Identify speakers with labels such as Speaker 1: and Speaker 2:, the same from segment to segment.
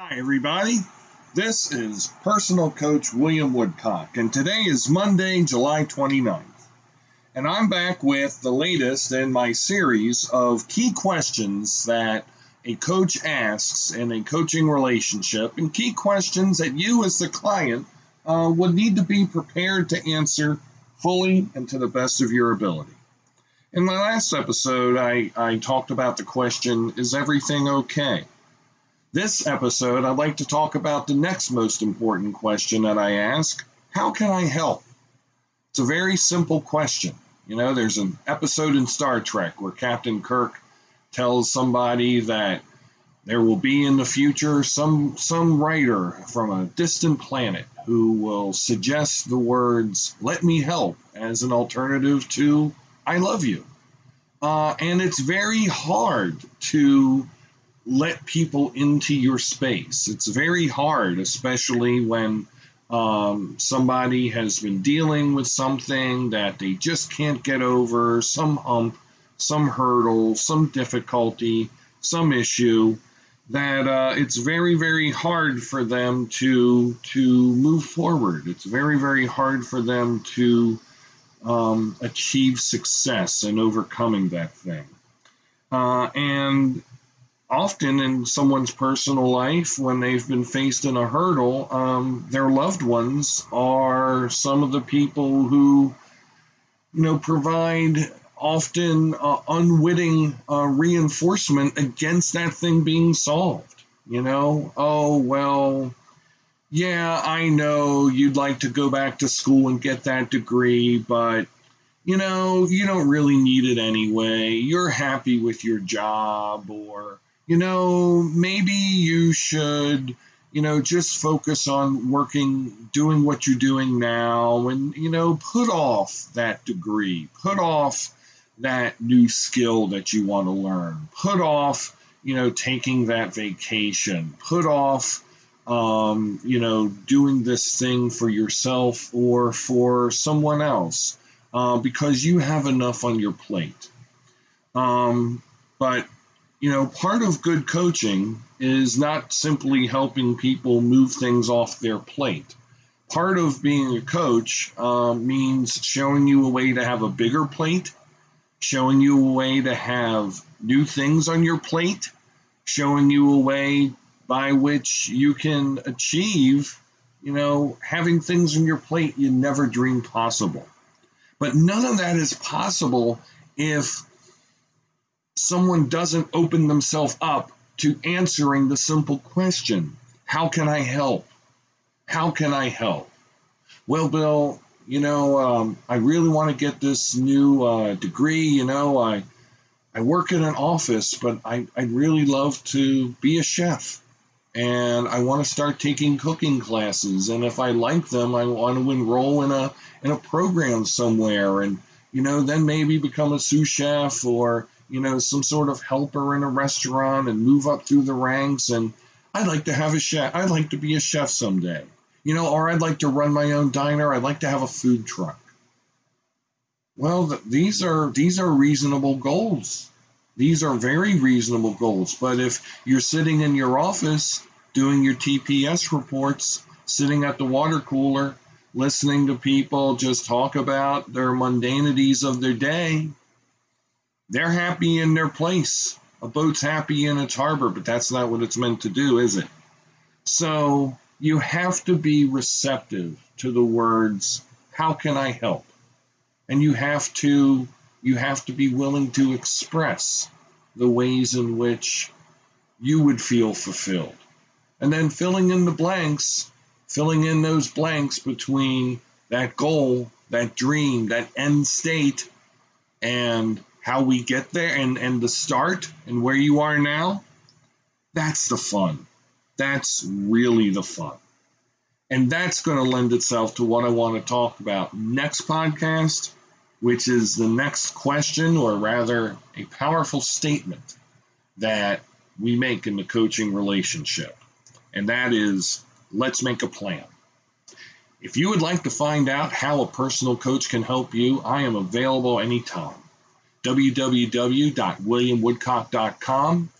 Speaker 1: Hi, everybody. This is personal coach William Woodcock, and today is Monday, July 29th. And I'm back with the latest in my series of key questions that a coach asks in a coaching relationship, and key questions that you, as the client, uh, would need to be prepared to answer fully and to the best of your ability. In my last episode, I, I talked about the question Is everything okay? This episode, I'd like to talk about the next most important question that I ask How can I help? It's a very simple question. You know, there's an episode in Star Trek where Captain Kirk tells somebody that there will be in the future some some writer from a distant planet who will suggest the words "Let me help" as an alternative to "I love you," uh, and it's very hard to let people into your space. It's very hard, especially when um, somebody has been dealing with something that they just can't get over, some hump, some hurdle, some difficulty, some issue that uh, it's very very hard for them to to move forward it's very very hard for them to um, achieve success in overcoming that thing uh, and often in someone's personal life, when they've been faced in a hurdle, um, their loved ones are some of the people who, you know, provide often uh, unwitting uh, reinforcement against that thing being solved. You know, oh, well, yeah, I know you'd like to go back to school and get that degree, but you know, you don't really need it anyway. You're happy with your job, or you know, maybe you should, you know, just focus on working, doing what you're doing now, and, you know, put off that degree, put off that new skill that you want to learn, put off, you know, taking that vacation, put off, um, you know, doing this thing for yourself or for someone else uh, because you have enough on your plate. Um, but you know, part of good coaching is not simply helping people move things off their plate. Part of being a coach uh, means showing you a way to have a bigger plate, showing you a way to have new things on your plate, showing you a way by which you can achieve, you know, having things on your plate you never dreamed possible. But none of that is possible if someone doesn't open themselves up to answering the simple question How can I help? How can I help? Well, Bill, you know, um, I really want to get this new uh, degree. You know, I I work in an office, but I, I'd really love to be a chef. And I want to start taking cooking classes. And if I like them, I want to enroll in a in a program somewhere. And you know, then maybe become a sous chef or you know, some sort of helper in a restaurant and move up through the ranks. And I'd like to have a chef. I'd like to be a chef someday, you know, or I'd like to run my own diner. I'd like to have a food truck. Well, th- these are these are reasonable goals. These are very reasonable goals. But if you're sitting in your office doing your TPS reports, sitting at the water cooler, listening to people just talk about their mundanities of their day, they're happy in their place. A boat's happy in its harbor, but that's not what it's meant to do, is it? So you have to be receptive to the words, how can I help? And you have to you have to be willing to express the ways in which you would feel fulfilled. And then filling in the blanks, filling in those blanks between that goal, that dream, that end state, and how we get there and, and the start and where you are now, that's the fun. That's really the fun. And that's going to lend itself to what I want to talk about next podcast, which is the next question, or rather, a powerful statement that we make in the coaching relationship. And that is let's make a plan. If you would like to find out how a personal coach can help you, I am available anytime www.williamwoodcock.com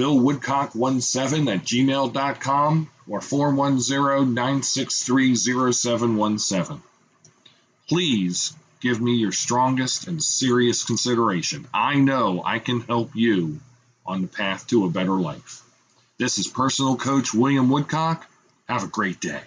Speaker 1: billwoodcock17 at gmail.com or 410 963 0717. Please give me your strongest and serious consideration. I know I can help you on the path to a better life. This is personal coach William Woodcock. Have a great day.